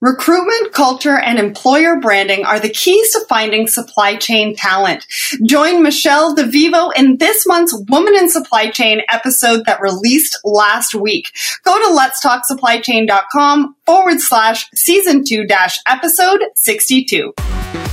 Recruitment, culture, and employer branding are the keys to finding supply chain talent. Join Michelle DeVivo in this month's Woman in Supply Chain episode that released last week. Go to letstalksupplychain.com forward slash season two dash episode 62.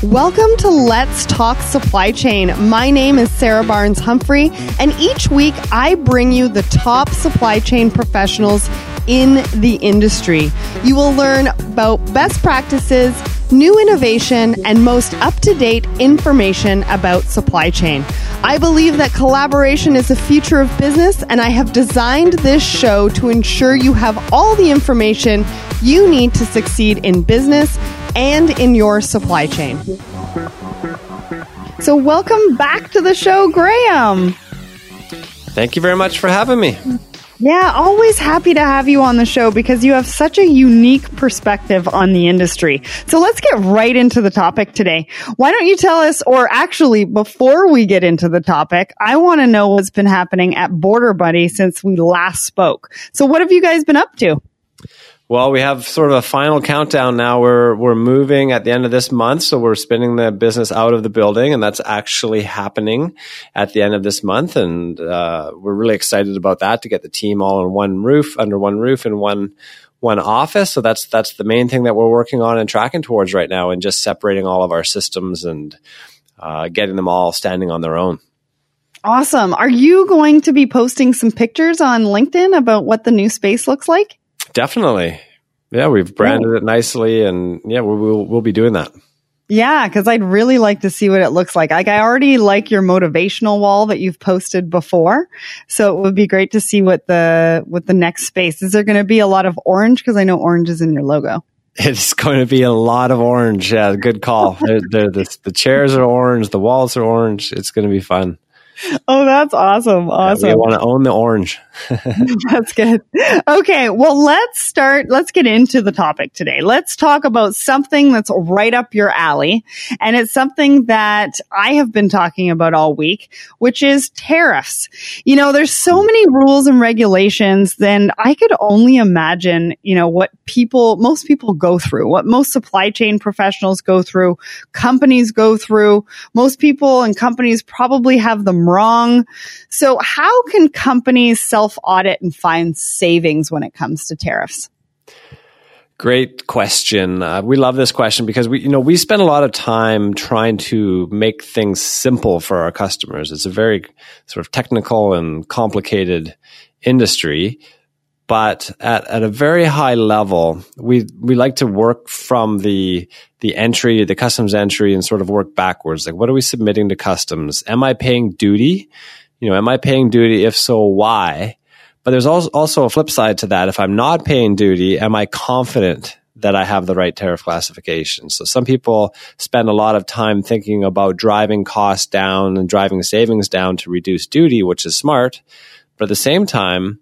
Welcome to Let's Talk Supply Chain. My name is Sarah Barnes Humphrey, and each week I bring you the top supply chain professionals in the industry. You will learn about best practices, new innovation, and most up to date information about supply chain. I believe that collaboration is the future of business, and I have designed this show to ensure you have all the information you need to succeed in business and in your supply chain. So, welcome back to the show, Graham. Thank you very much for having me. Yeah, always happy to have you on the show because you have such a unique perspective on the industry. So let's get right into the topic today. Why don't you tell us, or actually, before we get into the topic, I want to know what's been happening at Border Buddy since we last spoke. So what have you guys been up to? Well, we have sort of a final countdown now. We're we're moving at the end of this month, so we're spinning the business out of the building, and that's actually happening at the end of this month. And uh, we're really excited about that to get the team all on one roof, under one roof, in one one office. So that's that's the main thing that we're working on and tracking towards right now, and just separating all of our systems and uh, getting them all standing on their own. Awesome. Are you going to be posting some pictures on LinkedIn about what the new space looks like? Definitely. Yeah, we've branded it nicely, and yeah, we'll we'll, we'll be doing that. Yeah, because I'd really like to see what it looks like. Like I already like your motivational wall that you've posted before, so it would be great to see what the what the next space is. There going to be a lot of orange because I know orange is in your logo. It's going to be a lot of orange. Yeah, good call. they're, they're, the, the chairs are orange, the walls are orange. It's going to be fun. Oh, that's awesome. Awesome. Yeah, we want to own the orange. that's good. Okay. Well, let's start. Let's get into the topic today. Let's talk about something that's right up your alley. And it's something that I have been talking about all week, which is tariffs. You know, there's so many rules and regulations, then I could only imagine, you know, what people, most people go through, what most supply chain professionals go through, companies go through. Most people and companies probably have them wrong. So how can companies self audit and find savings when it comes to tariffs? Great question. Uh, we love this question because we, you know, we spend a lot of time trying to make things simple for our customers. It's a very sort of technical and complicated industry, but at, at a very high level, we we like to work from the the entry, the customs entry, and sort of work backwards. Like, what are we submitting to customs? Am I paying duty? You know, am I paying duty? If so, why? But there's also a flip side to that. If I'm not paying duty, am I confident that I have the right tariff classification? So some people spend a lot of time thinking about driving costs down and driving savings down to reduce duty, which is smart. But at the same time,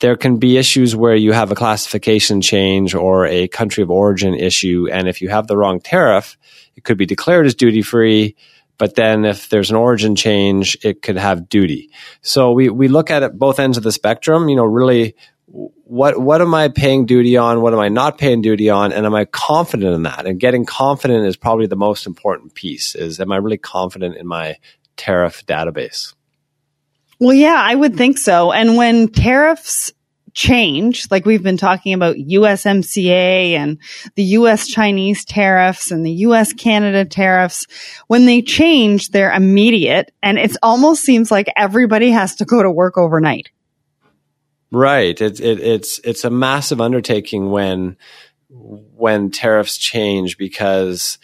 there can be issues where you have a classification change or a country of origin issue. And if you have the wrong tariff, it could be declared as duty free but then if there's an origin change, it could have duty. So we, we look at it both ends of the spectrum, you know, really what what am I paying duty on? What am I not paying duty on? And am I confident in that? And getting confident is probably the most important piece is am I really confident in my tariff database? Well, yeah, I would think so. And when tariffs change, like we've been talking about USMCA and the US Chinese tariffs and the US Canada tariffs, when they change, they're immediate. And it almost seems like everybody has to go to work overnight. Right. It's it, it's it's a massive undertaking when when tariffs change because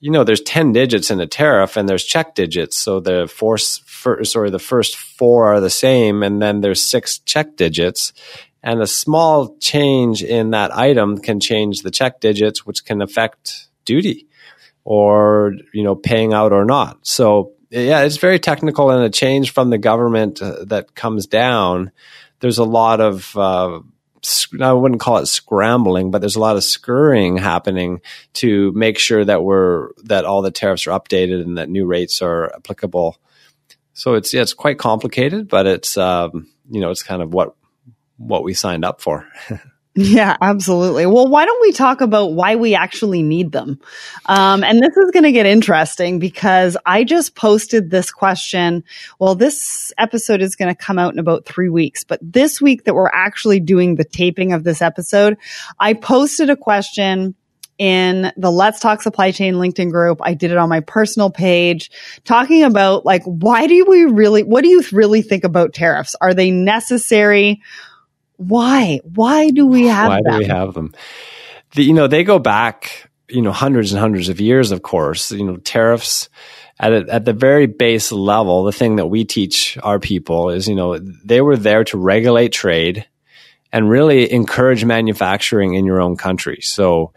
you know there's 10 digits in a tariff and there's check digits so the force first, sorry the first four are the same and then there's six check digits and a small change in that item can change the check digits, which can affect duty or, you know, paying out or not. So yeah, it's very technical and a change from the government uh, that comes down. There's a lot of, uh, I wouldn't call it scrambling, but there's a lot of scurrying happening to make sure that we're that all the tariffs are updated and that new rates are applicable. So it's yeah, it's quite complicated, but it's um, you know it's kind of what what we signed up for. Yeah, absolutely. Well, why don't we talk about why we actually need them? Um, and this is going to get interesting because I just posted this question. Well, this episode is going to come out in about three weeks, but this week that we're actually doing the taping of this episode, I posted a question in the Let's Talk Supply Chain LinkedIn group. I did it on my personal page talking about like, why do we really, what do you really think about tariffs? Are they necessary? Why? Why do we have Why them? do we have them? The, you know, they go back, you know, hundreds and hundreds of years, of course. You know, tariffs at, a, at the very base level, the thing that we teach our people is, you know, they were there to regulate trade and really encourage manufacturing in your own country. So,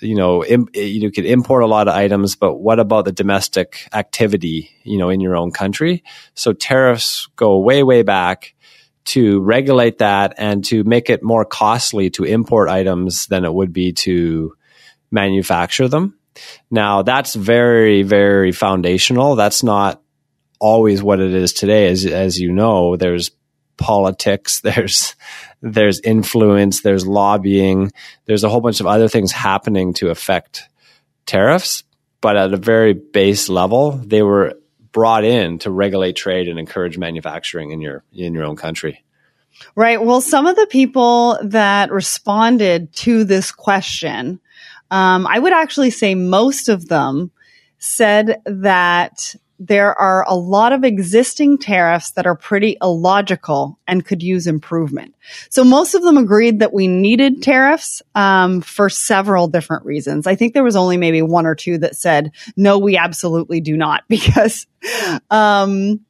you know, Im, you could import a lot of items, but what about the domestic activity, you know, in your own country? So tariffs go way, way back to regulate that and to make it more costly to import items than it would be to manufacture them. Now, that's very, very foundational. That's not always what it is today. As, as you know, there's politics, there's, there's influence, there's lobbying, there's a whole bunch of other things happening to affect tariffs. But at a very base level, they were brought in to regulate trade and encourage manufacturing in your in your own country. Right. Well, some of the people that responded to this question, um, I would actually say most of them said that there are a lot of existing tariffs that are pretty illogical and could use improvement. So most of them agreed that we needed tariffs um, for several different reasons. I think there was only maybe one or two that said, no, we absolutely do not, because um,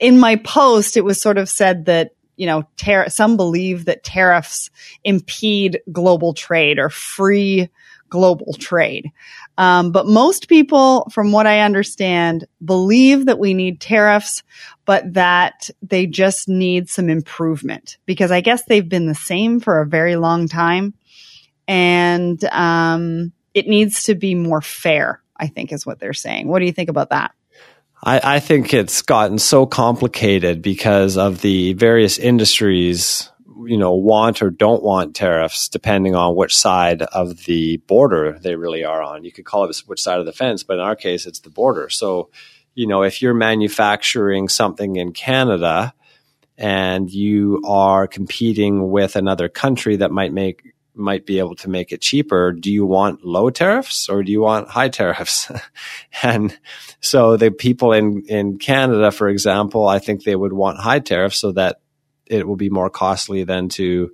in my post, it was sort of said that you know, tar- some believe that tariffs impede global trade or free global trade. Um, but most people, from what I understand, believe that we need tariffs, but that they just need some improvement because I guess they've been the same for a very long time. And um, it needs to be more fair, I think is what they're saying. What do you think about that? I, I think it's gotten so complicated because of the various industries you know want or don't want tariffs depending on which side of the border they really are on you could call it which side of the fence but in our case it's the border so you know if you're manufacturing something in canada and you are competing with another country that might make might be able to make it cheaper. Do you want low tariffs or do you want high tariffs? and so the people in, in Canada, for example, I think they would want high tariffs so that it will be more costly than to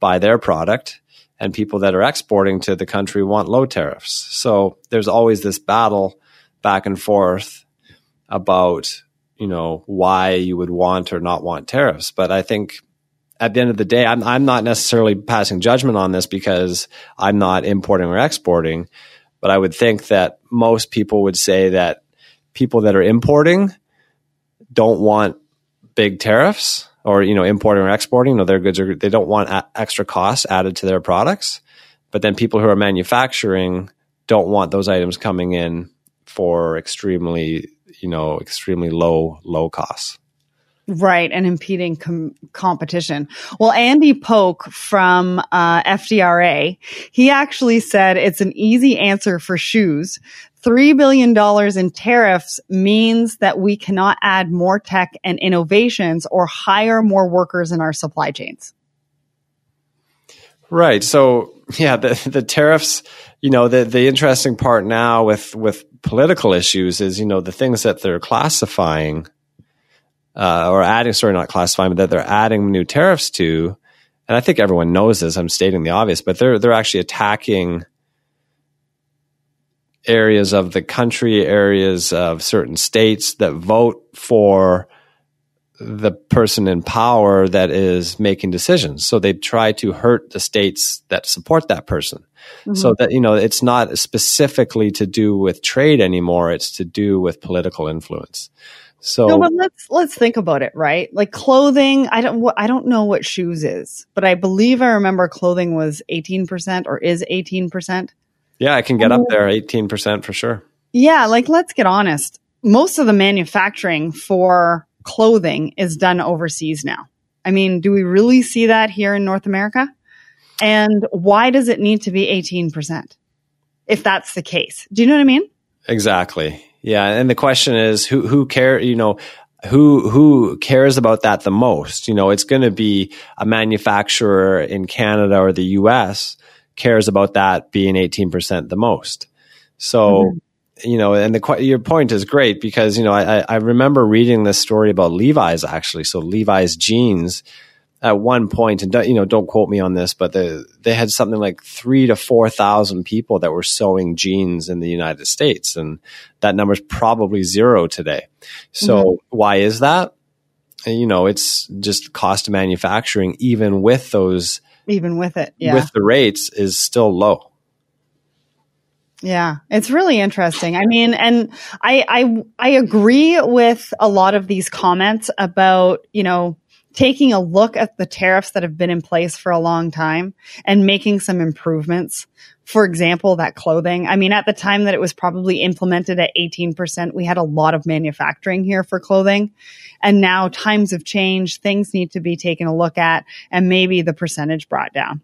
buy their product. And people that are exporting to the country want low tariffs. So there's always this battle back and forth about, you know, why you would want or not want tariffs. But I think at the end of the day, I'm, I'm not necessarily passing judgment on this because I'm not importing or exporting, but I would think that most people would say that people that are importing don't want big tariffs or, you know, importing or exporting, you know, their goods are, they don't want a- extra costs added to their products. But then people who are manufacturing don't want those items coming in for extremely, you know, extremely low, low costs. Right, and impeding com- competition. Well, Andy Polk from uh, FDRA, he actually said it's an easy answer for shoes. $3 billion in tariffs means that we cannot add more tech and innovations or hire more workers in our supply chains. Right. So, yeah, the, the tariffs, you know, the, the interesting part now with, with political issues is, you know, the things that they're classifying uh, or adding, sorry, not classifying, but that they're adding new tariffs to. And I think everyone knows this. I'm stating the obvious, but they're they're actually attacking areas of the country, areas of certain states that vote for the person in power that is making decisions. So they try to hurt the states that support that person. Mm-hmm. So that, you know, it's not specifically to do with trade anymore. It's to do with political influence. So no, but let's let's think about it, right? Like clothing, I don't I don't know what shoes is, but I believe I remember clothing was 18% or is 18%. Yeah, I can get up there 18% for sure. Yeah, like let's get honest. Most of the manufacturing for clothing is done overseas now. I mean, do we really see that here in North America? And why does it need to be 18%? If that's the case. Do you know what I mean? Exactly. Yeah. And the question is who, who care, you know, who who cares about that the most? You know, it's going to be a manufacturer in Canada or the US cares about that being 18% the most. So, mm-hmm. you know, and the your point is great because, you know, I I remember reading this story about Levi's actually. So Levi's jeans at one point, and you know, don't quote me on this, but the, they had something like three to four thousand people that were sewing jeans in the United States, and that number is probably zero today. So mm-hmm. why is that? You know, it's just cost of manufacturing, even with those, even with it, yeah. with the rates, is still low. Yeah, it's really interesting. I mean, and I I I agree with a lot of these comments about you know taking a look at the tariffs that have been in place for a long time and making some improvements. For example, that clothing. I mean, at the time that it was probably implemented at 18%, we had a lot of manufacturing here for clothing. And now times have changed. Things need to be taken a look at and maybe the percentage brought down.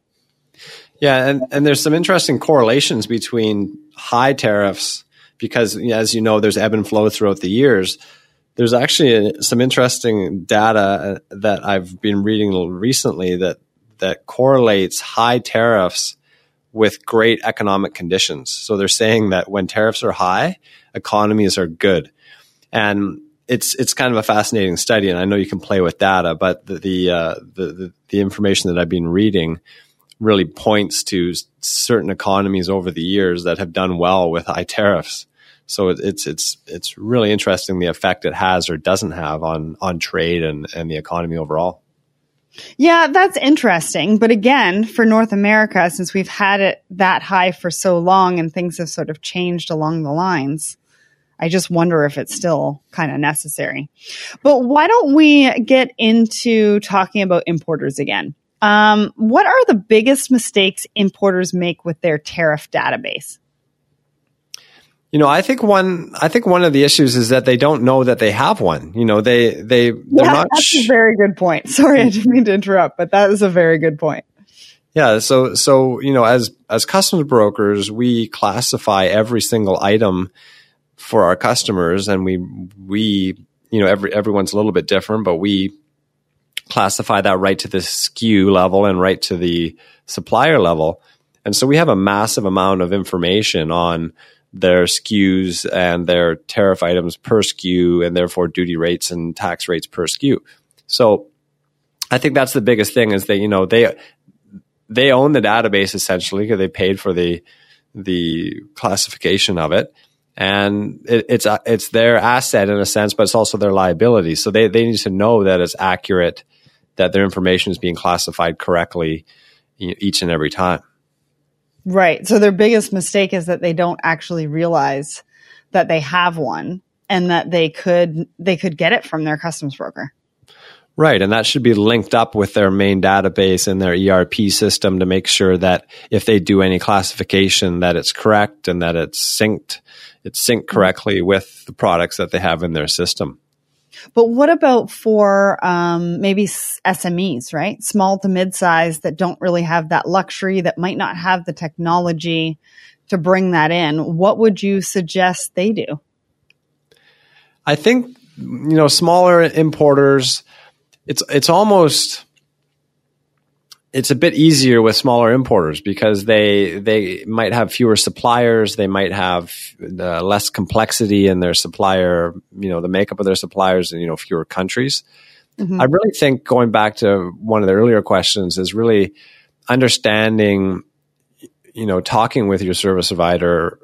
Yeah. And, and there's some interesting correlations between high tariffs because, as you know, there's ebb and flow throughout the years there's actually some interesting data uh, that I've been reading recently that that correlates high tariffs with great economic conditions. So they're saying that when tariffs are high, economies are good, and it's it's kind of a fascinating study. And I know you can play with data, but the the, uh, the, the the information that I've been reading really points to certain economies over the years that have done well with high tariffs. So it's it's it's really interesting the effect it has or doesn't have on on trade and, and the economy overall. Yeah, that's interesting. But again, for North America, since we've had it that high for so long and things have sort of changed along the lines, I just wonder if it's still kind of necessary. But why don't we get into talking about importers again? Um, what are the biggest mistakes importers make with their tariff database? You know, I think one. I think one of the issues is that they don't know that they have one. You know, they they they're yeah, not. That's sh- a very good point. Sorry, I didn't mean to interrupt, but that is a very good point. Yeah. So so you know, as as customs brokers, we classify every single item for our customers, and we we you know every everyone's a little bit different, but we classify that right to the SKU level and right to the supplier level, and so we have a massive amount of information on their SKUs and their tariff items per SKU and therefore duty rates and tax rates per SKU. So I think that's the biggest thing is that, you know, they, they own the database essentially because they paid for the, the classification of it. And it, it's, it's their asset in a sense, but it's also their liability. So they, they need to know that it's accurate, that their information is being classified correctly each and every time. Right. So their biggest mistake is that they don't actually realize that they have one and that they could they could get it from their customs broker. Right, and that should be linked up with their main database and their ERP system to make sure that if they do any classification that it's correct and that it's synced it's synced correctly with the products that they have in their system. But what about for um, maybe SMEs, right? Small to mid size that don't really have that luxury, that might not have the technology to bring that in. What would you suggest they do? I think you know smaller importers. It's it's almost it's a bit easier with smaller importers because they they might have fewer suppliers, they might have uh, less complexity in their supplier, you know, the makeup of their suppliers, and you know, fewer countries. Mm-hmm. I really think going back to one of the earlier questions is really understanding, you know, talking with your service provider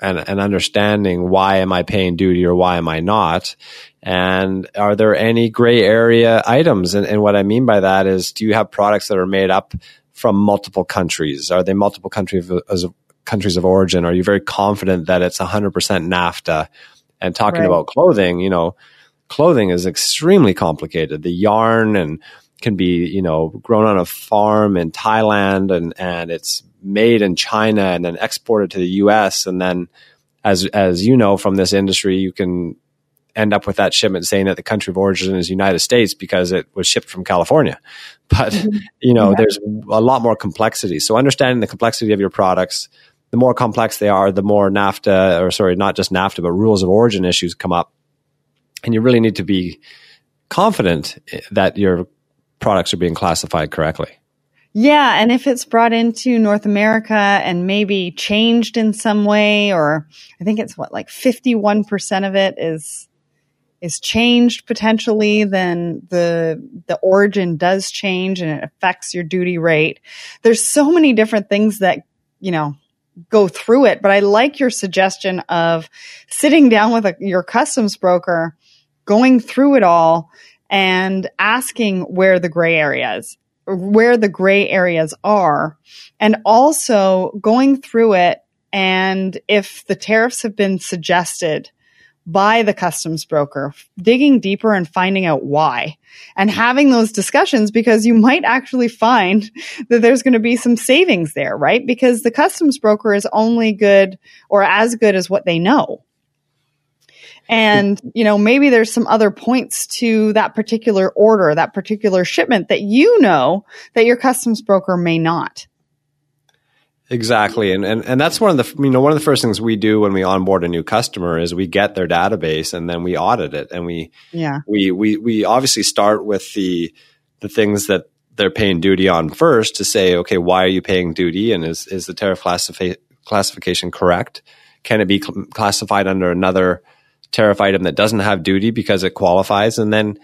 and, and understanding why am I paying duty or why am I not? And are there any gray area items? And, and what I mean by that is, do you have products that are made up from multiple countries? Are they multiple countries of, countries of origin? Are you very confident that it's 100% NAFTA? And talking right. about clothing, you know, clothing is extremely complicated. The yarn and can be, you know, grown on a farm in Thailand and, and it's made in China and then exported to the US. And then as, as you know, from this industry, you can end up with that shipment saying that the country of origin is United States because it was shipped from California. But, mm-hmm. you know, yeah. there's a lot more complexity. So understanding the complexity of your products, the more complex they are, the more NAFTA, or sorry, not just NAFTA, but rules of origin issues come up. And you really need to be confident that your products are being classified correctly. Yeah, and if it's brought into North America and maybe changed in some way, or I think it's what like fifty one percent of it is is changed potentially, then the the origin does change and it affects your duty rate. There's so many different things that you know go through it, but I like your suggestion of sitting down with a, your customs broker, going through it all, and asking where the gray areas where the gray areas are and also going through it and if the tariffs have been suggested by the customs broker, digging deeper and finding out why and having those discussions because you might actually find that there's going to be some savings there, right? Because the customs broker is only good or as good as what they know. And, you know, maybe there's some other points to that particular order, that particular shipment that you know that your customs broker may not. Exactly. And, and, and that's one of the, you know, one of the first things we do when we onboard a new customer is we get their database and then we audit it. And we, yeah, we, we, we obviously start with the, the things that they're paying duty on first to say, okay, why are you paying duty? And is, is the tariff classifi- classification correct? Can it be cl- classified under another tariff item that doesn't have duty because it qualifies and then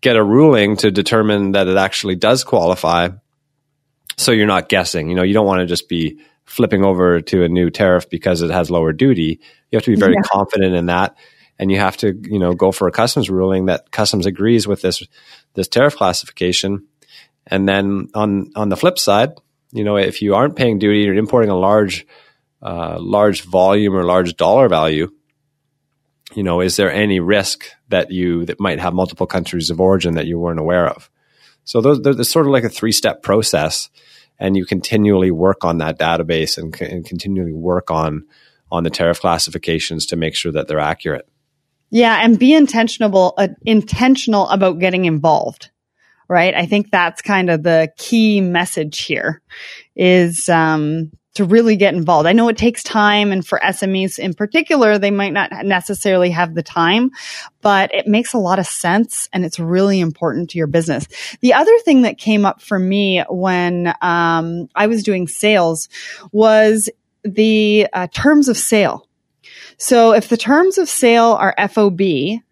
get a ruling to determine that it actually does qualify. So you're not guessing you know you don't want to just be flipping over to a new tariff because it has lower duty. You have to be very yeah. confident in that and you have to you know go for a customs ruling that customs agrees with this this tariff classification. And then on on the flip side you know if you aren't paying duty you're importing a large uh, large volume or large dollar value you know, is there any risk that you that might have multiple countries of origin that you weren't aware of? So those there's sort of like a three step process, and you continually work on that database and, and continually work on on the tariff classifications to make sure that they're accurate. Yeah, and be intentional uh, intentional about getting involved. Right? I think that's kind of the key message here is um, to really get involved. I know it takes time and for SMEs in particular, they might not necessarily have the time, but it makes a lot of sense and it's really important to your business. The other thing that came up for me when um, I was doing sales was the uh, terms of sale. So if the terms of sale are FOB,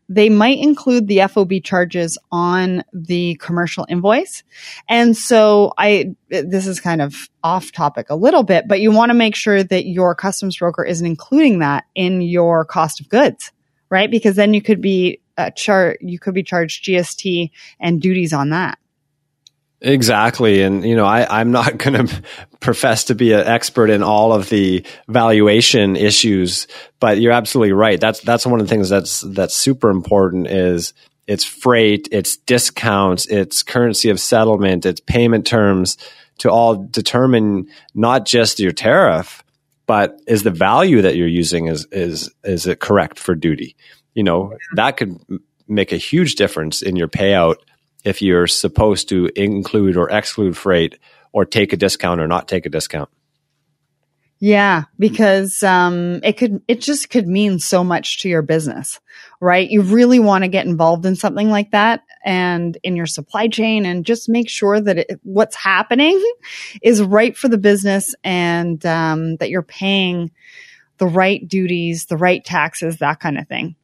they might include the FOB charges on the commercial invoice. And so I, this is kind of off topic a little bit, but you want to make sure that your customs broker isn't including that in your cost of goods, right? Because then you could be uh, char- you could be charged GST and duties on that. Exactly. And, you know, I, I'm not going to profess to be an expert in all of the valuation issues, but you're absolutely right. That's, that's one of the things that's, that's super important is it's freight, it's discounts, it's currency of settlement, it's payment terms to all determine not just your tariff, but is the value that you're using is, is, is it correct for duty? You know, that could make a huge difference in your payout if you're supposed to include or exclude freight or take a discount or not take a discount. Yeah, because um, it could it just could mean so much to your business, right? You really want to get involved in something like that and in your supply chain, and just make sure that it, what's happening is right for the business and um, that you're paying the right duties, the right taxes, that kind of thing.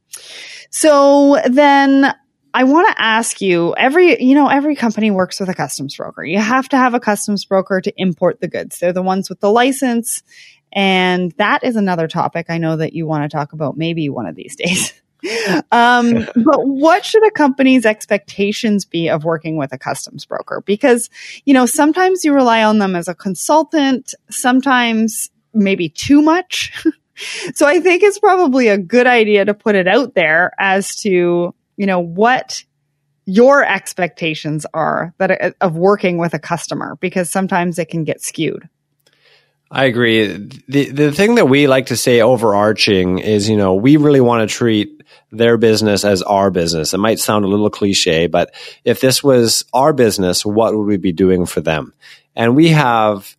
So then I want to ask you every, you know, every company works with a customs broker. You have to have a customs broker to import the goods. They're the ones with the license. And that is another topic I know that you want to talk about maybe one of these days. um, but what should a company's expectations be of working with a customs broker? Because, you know, sometimes you rely on them as a consultant, sometimes maybe too much. so I think it's probably a good idea to put it out there as to you know, what your expectations are that of working with a customer because sometimes it can get skewed. I agree. The the thing that we like to say overarching is, you know, we really want to treat their business as our business. It might sound a little cliche, but if this was our business, what would we be doing for them? And we have,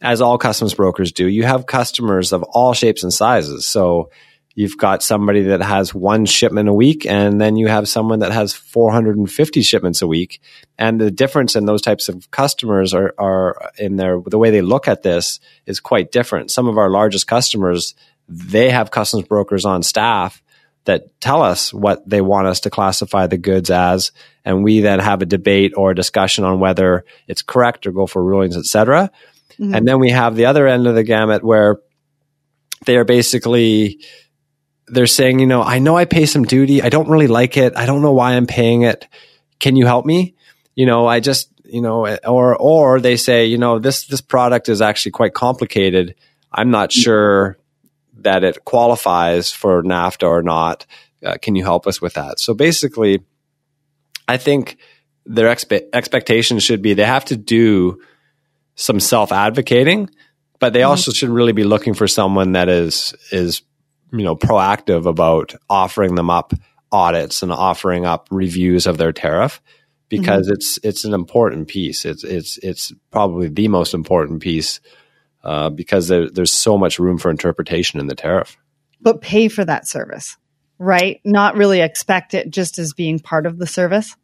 as all customs brokers do, you have customers of all shapes and sizes. So you've got somebody that has one shipment a week and then you have someone that has 450 shipments a week. And the difference in those types of customers are, are in their the way they look at this is quite different. Some of our largest customers they have customs brokers on staff that tell us what they want us to classify the goods as. And we then have a debate or a discussion on whether it's correct or go for rulings etc mm-hmm. and then we have the other end of the gamut where they are basically they're saying, you know, I know I pay some duty. I don't really like it. I don't know why I'm paying it. Can you help me? You know, I just, you know, or, or they say, you know, this, this product is actually quite complicated. I'm not sure that it qualifies for NAFTA or not. Uh, can you help us with that? So basically, I think their expe- expectations should be they have to do some self advocating, but they mm-hmm. also should really be looking for someone that is is you know proactive about offering them up audits and offering up reviews of their tariff because mm-hmm. it's it's an important piece. It's it's it's probably the most important piece uh, because there, there's so much room for interpretation in the tariff. But pay for that service, right? Not really expect it just as being part of the service.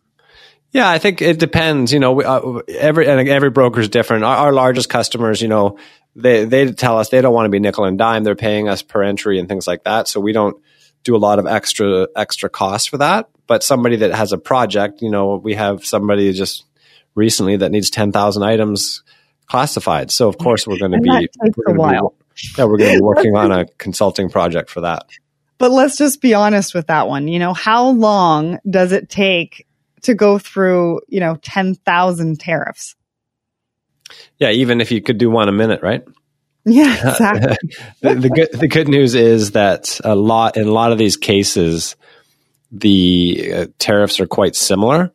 Yeah, I think it depends. You know, uh, every and every broker is different. Our, our, largest customers, you know, they they tell us they don't want to be nickel and dime. They're paying us per entry and things like that. So we don't do a lot of extra extra costs for that. But somebody that has a project, you know, we have somebody just recently that needs ten thousand items classified. So of course we're going to be a while. Be, yeah, we're going to be working on a consulting project for that. But let's just be honest with that one. You know, how long does it take to go through, you know, 10,000 tariffs. Yeah, even if you could do one a minute, right? Yeah, exactly. the, the, good the good news is that a lot in a lot of these cases, the uh, tariffs are quite similar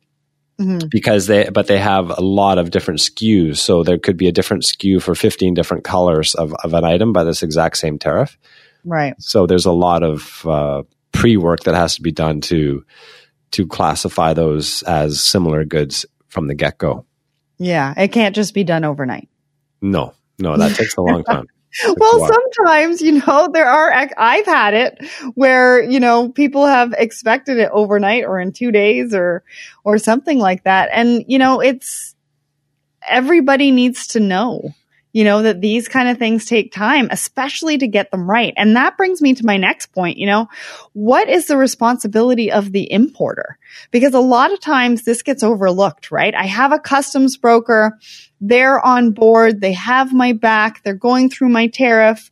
mm-hmm. because they but they have a lot of different SKUs. So there could be a different SKU for fifteen different colors of, of an item by this exact same tariff. Right. So there's a lot of uh, pre work that has to be done to to classify those as similar goods from the get go. Yeah, it can't just be done overnight. No, no, that takes a long time. well, sometimes, you know, there are, I've had it where, you know, people have expected it overnight or in two days or, or something like that. And, you know, it's, everybody needs to know you know, that these kind of things take time, especially to get them right. And that brings me to my next point. You know, what is the responsibility of the importer? Because a lot of times this gets overlooked, right? I have a customs broker. They're on board. They have my back. They're going through my tariff.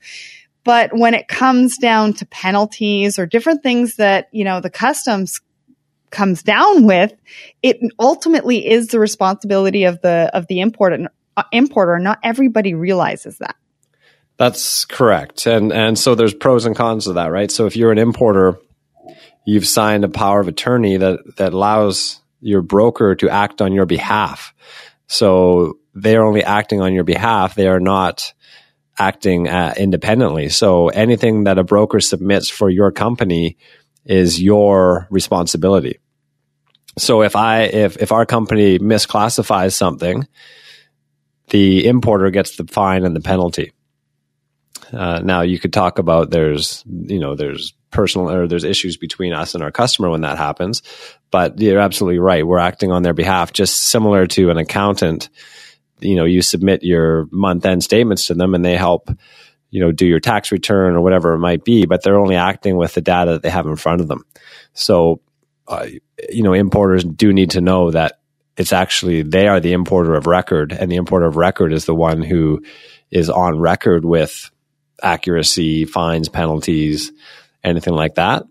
But when it comes down to penalties or different things that, you know, the customs comes down with, it ultimately is the responsibility of the of the importer importer. Not everybody realizes that. That's correct. And and so there's pros and cons of that, right? So if you're an importer, you've signed a power of attorney that that allows your broker to act on your behalf. So they are only acting on your behalf. They are not acting uh, independently. So anything that a broker submits for your company is your responsibility. So if I if if our company misclassifies something, the importer gets the fine and the penalty. Uh, now you could talk about there's you know there's personal or there's issues between us and our customer when that happens, but you're absolutely right. We're acting on their behalf, just similar to an accountant. You know, you submit your month end statements to them, and they help you know do your tax return or whatever it might be, but they're only acting with the data that they have in front of them. So, uh, you know, importers do need to know that it's actually they are the importer of record, and the importer of record is the one who is on record with accuracy, fines, penalties, anything like that.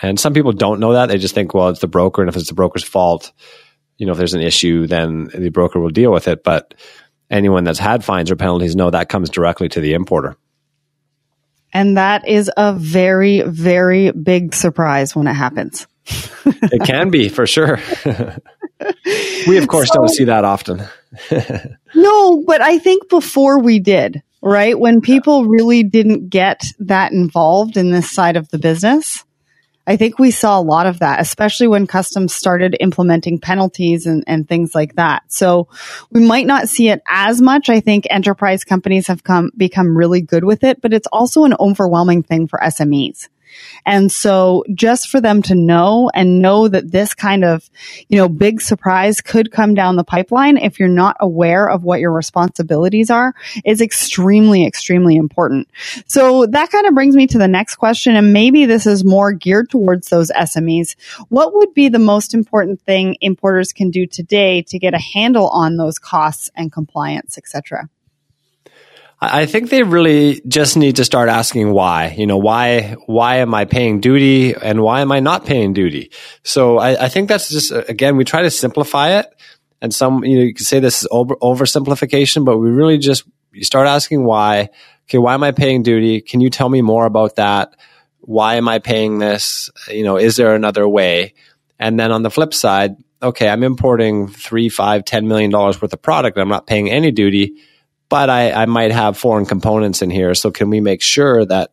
And some people don't know that. They just think, well, it's the broker, and if it's the broker's fault, you know, if there's an issue, then the broker will deal with it. But anyone that's had fines or penalties know that comes directly to the importer. And that is a very, very big surprise when it happens. it can be for sure. we of course so, don't see that often. no, but I think before we did, right? When people really didn't get that involved in this side of the business, I think we saw a lot of that, especially when customs started implementing penalties and, and things like that. So we might not see it as much. I think enterprise companies have come, become really good with it, but it's also an overwhelming thing for SMEs. And so just for them to know and know that this kind of, you know, big surprise could come down the pipeline if you're not aware of what your responsibilities are is extremely, extremely important. So that kind of brings me to the next question. And maybe this is more geared towards those SMEs. What would be the most important thing importers can do today to get a handle on those costs and compliance, et cetera? I think they really just need to start asking why. You know, why why am I paying duty and why am I not paying duty? So I, I think that's just uh, again we try to simplify it, and some you know you could say this is over oversimplification, but we really just you start asking why. Okay, why am I paying duty? Can you tell me more about that? Why am I paying this? You know, is there another way? And then on the flip side, okay, I'm importing three, five, ten million dollars worth of product. I'm not paying any duty but I, I might have foreign components in here. So can we make sure that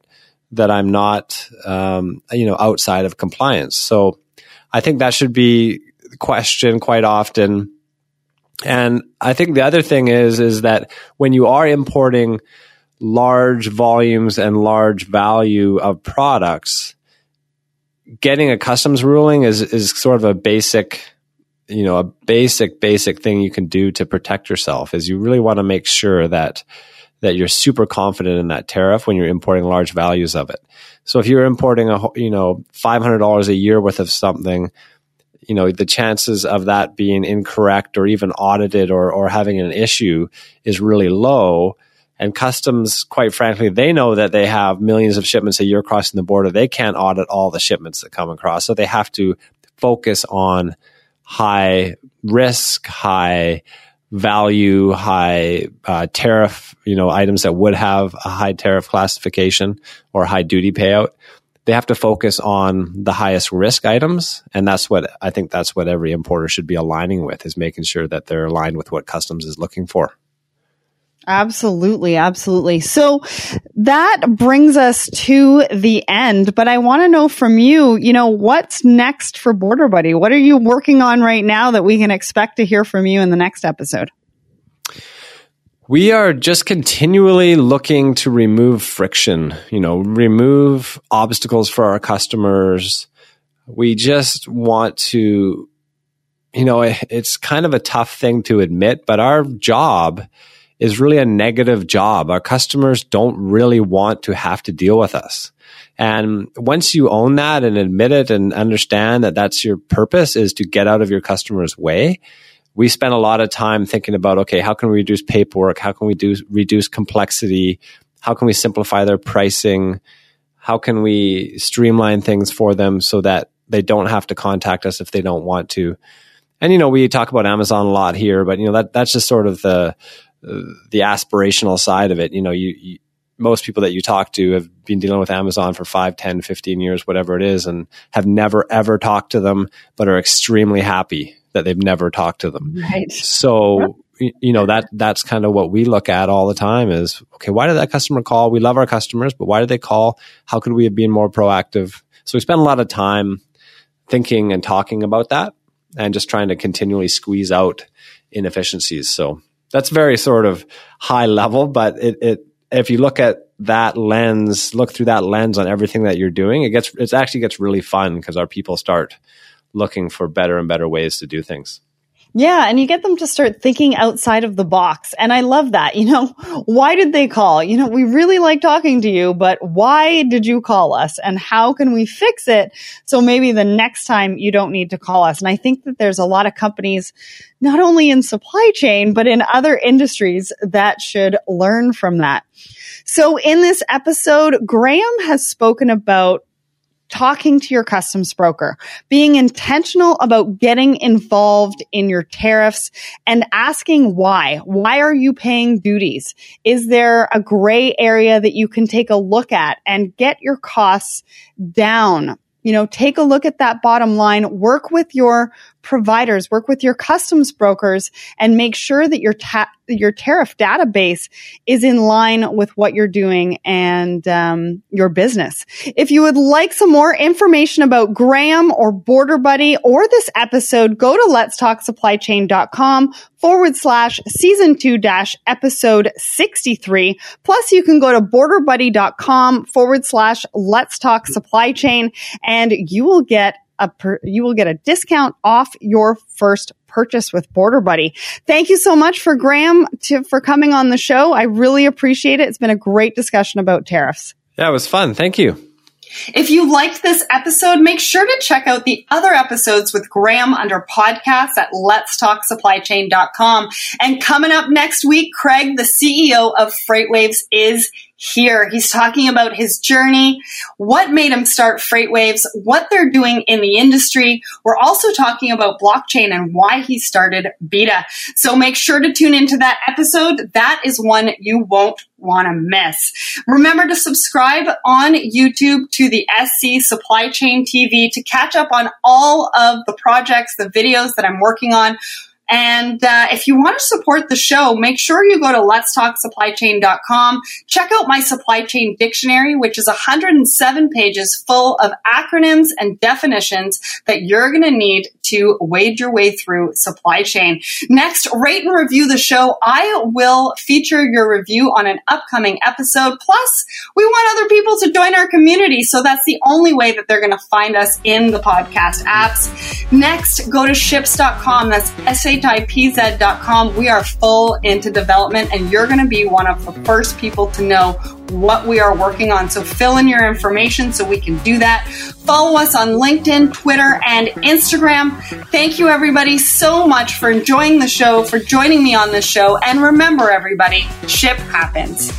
that I'm not, um, you know, outside of compliance? So I think that should be the question quite often. And I think the other thing is is that when you are importing large volumes and large value of products, getting a customs ruling is is sort of a basic you know, a basic, basic thing you can do to protect yourself is you really want to make sure that, that you're super confident in that tariff when you're importing large values of it. So if you're importing a, you know, $500 a year worth of something, you know, the chances of that being incorrect or even audited or, or having an issue is really low. And customs, quite frankly, they know that they have millions of shipments a year crossing the border. They can't audit all the shipments that come across. So they have to focus on high risk, high value, high uh, tariff, you know, items that would have a high tariff classification or high duty payout. They have to focus on the highest risk items, and that's what I think. That's what every importer should be aligning with: is making sure that they're aligned with what customs is looking for. Absolutely, absolutely. So that brings us to the end, but I want to know from you, you know, what's next for Border Buddy? What are you working on right now that we can expect to hear from you in the next episode? We are just continually looking to remove friction, you know, remove obstacles for our customers. We just want to, you know, it's kind of a tough thing to admit, but our job is really a negative job. Our customers don't really want to have to deal with us. And once you own that and admit it and understand that that's your purpose is to get out of your customer's way, we spend a lot of time thinking about, okay, how can we reduce paperwork? How can we do, reduce complexity? How can we simplify their pricing? How can we streamline things for them so that they don't have to contact us if they don't want to? And, you know, we talk about Amazon a lot here, but, you know, that, that's just sort of the, the aspirational side of it. You know, you, you, most people that you talk to have been dealing with Amazon for 5, 10, 15 years, whatever it is, and have never ever talked to them, but are extremely happy that they've never talked to them. Right. So, you know, that, that's kind of what we look at all the time is, okay, why did that customer call? We love our customers, but why did they call? How could we have been more proactive? So we spend a lot of time thinking and talking about that and just trying to continually squeeze out inefficiencies. So that's very sort of high level, but it, it if you look at that lens, look through that lens on everything that you're doing, it gets it actually gets really fun because our people start looking for better and better ways to do things. Yeah. And you get them to start thinking outside of the box. And I love that. You know, why did they call? You know, we really like talking to you, but why did you call us? And how can we fix it? So maybe the next time you don't need to call us. And I think that there's a lot of companies, not only in supply chain, but in other industries that should learn from that. So in this episode, Graham has spoken about talking to your customs broker, being intentional about getting involved in your tariffs and asking why. Why are you paying duties? Is there a gray area that you can take a look at and get your costs down? You know, take a look at that bottom line, work with your providers, work with your customs brokers, and make sure that your ta- your tariff database is in line with what you're doing and um, your business. If you would like some more information about Graham or Border Buddy or this episode, go to letstalksupplychain.com forward slash season two dash episode 63. Plus you can go to borderbuddy.com forward slash let's talk supply chain and you will get a per, you will get a discount off your first purchase with Border Buddy. Thank you so much for Graham to, for coming on the show. I really appreciate it. It's been a great discussion about tariffs. Yeah, it was fun. Thank you. If you liked this episode, make sure to check out the other episodes with Graham under podcasts at letstalksupplychain.com. And coming up next week, Craig, the CEO of FreightWaves, is here. He's talking about his journey, what made him start FreightWaves, what they're doing in the industry. We're also talking about blockchain and why he started BiTA. So make sure to tune into that episode. That is one you won't want to miss. Remember to subscribe on YouTube to the SC Supply Chain TV to catch up on all of the projects, the videos that I'm working on and uh, if you want to support the show, make sure you go to letstalksupplychain.com. Check out my supply chain dictionary, which is 107 pages full of acronyms and definitions that you're going to need to wade your way through supply chain. Next, rate and review the show. I will feature your review on an upcoming episode. Plus, we want other people to join our community. So that's the only way that they're going to find us in the podcast apps. Next, go to shipz.com. That's S-A shipz.com. We are full into development and you're going to be one of the first people to know what we are working on. So fill in your information so we can do that. Follow us on LinkedIn, Twitter, and Instagram. Thank you everybody so much for enjoying the show, for joining me on this show. And remember everybody, ship happens.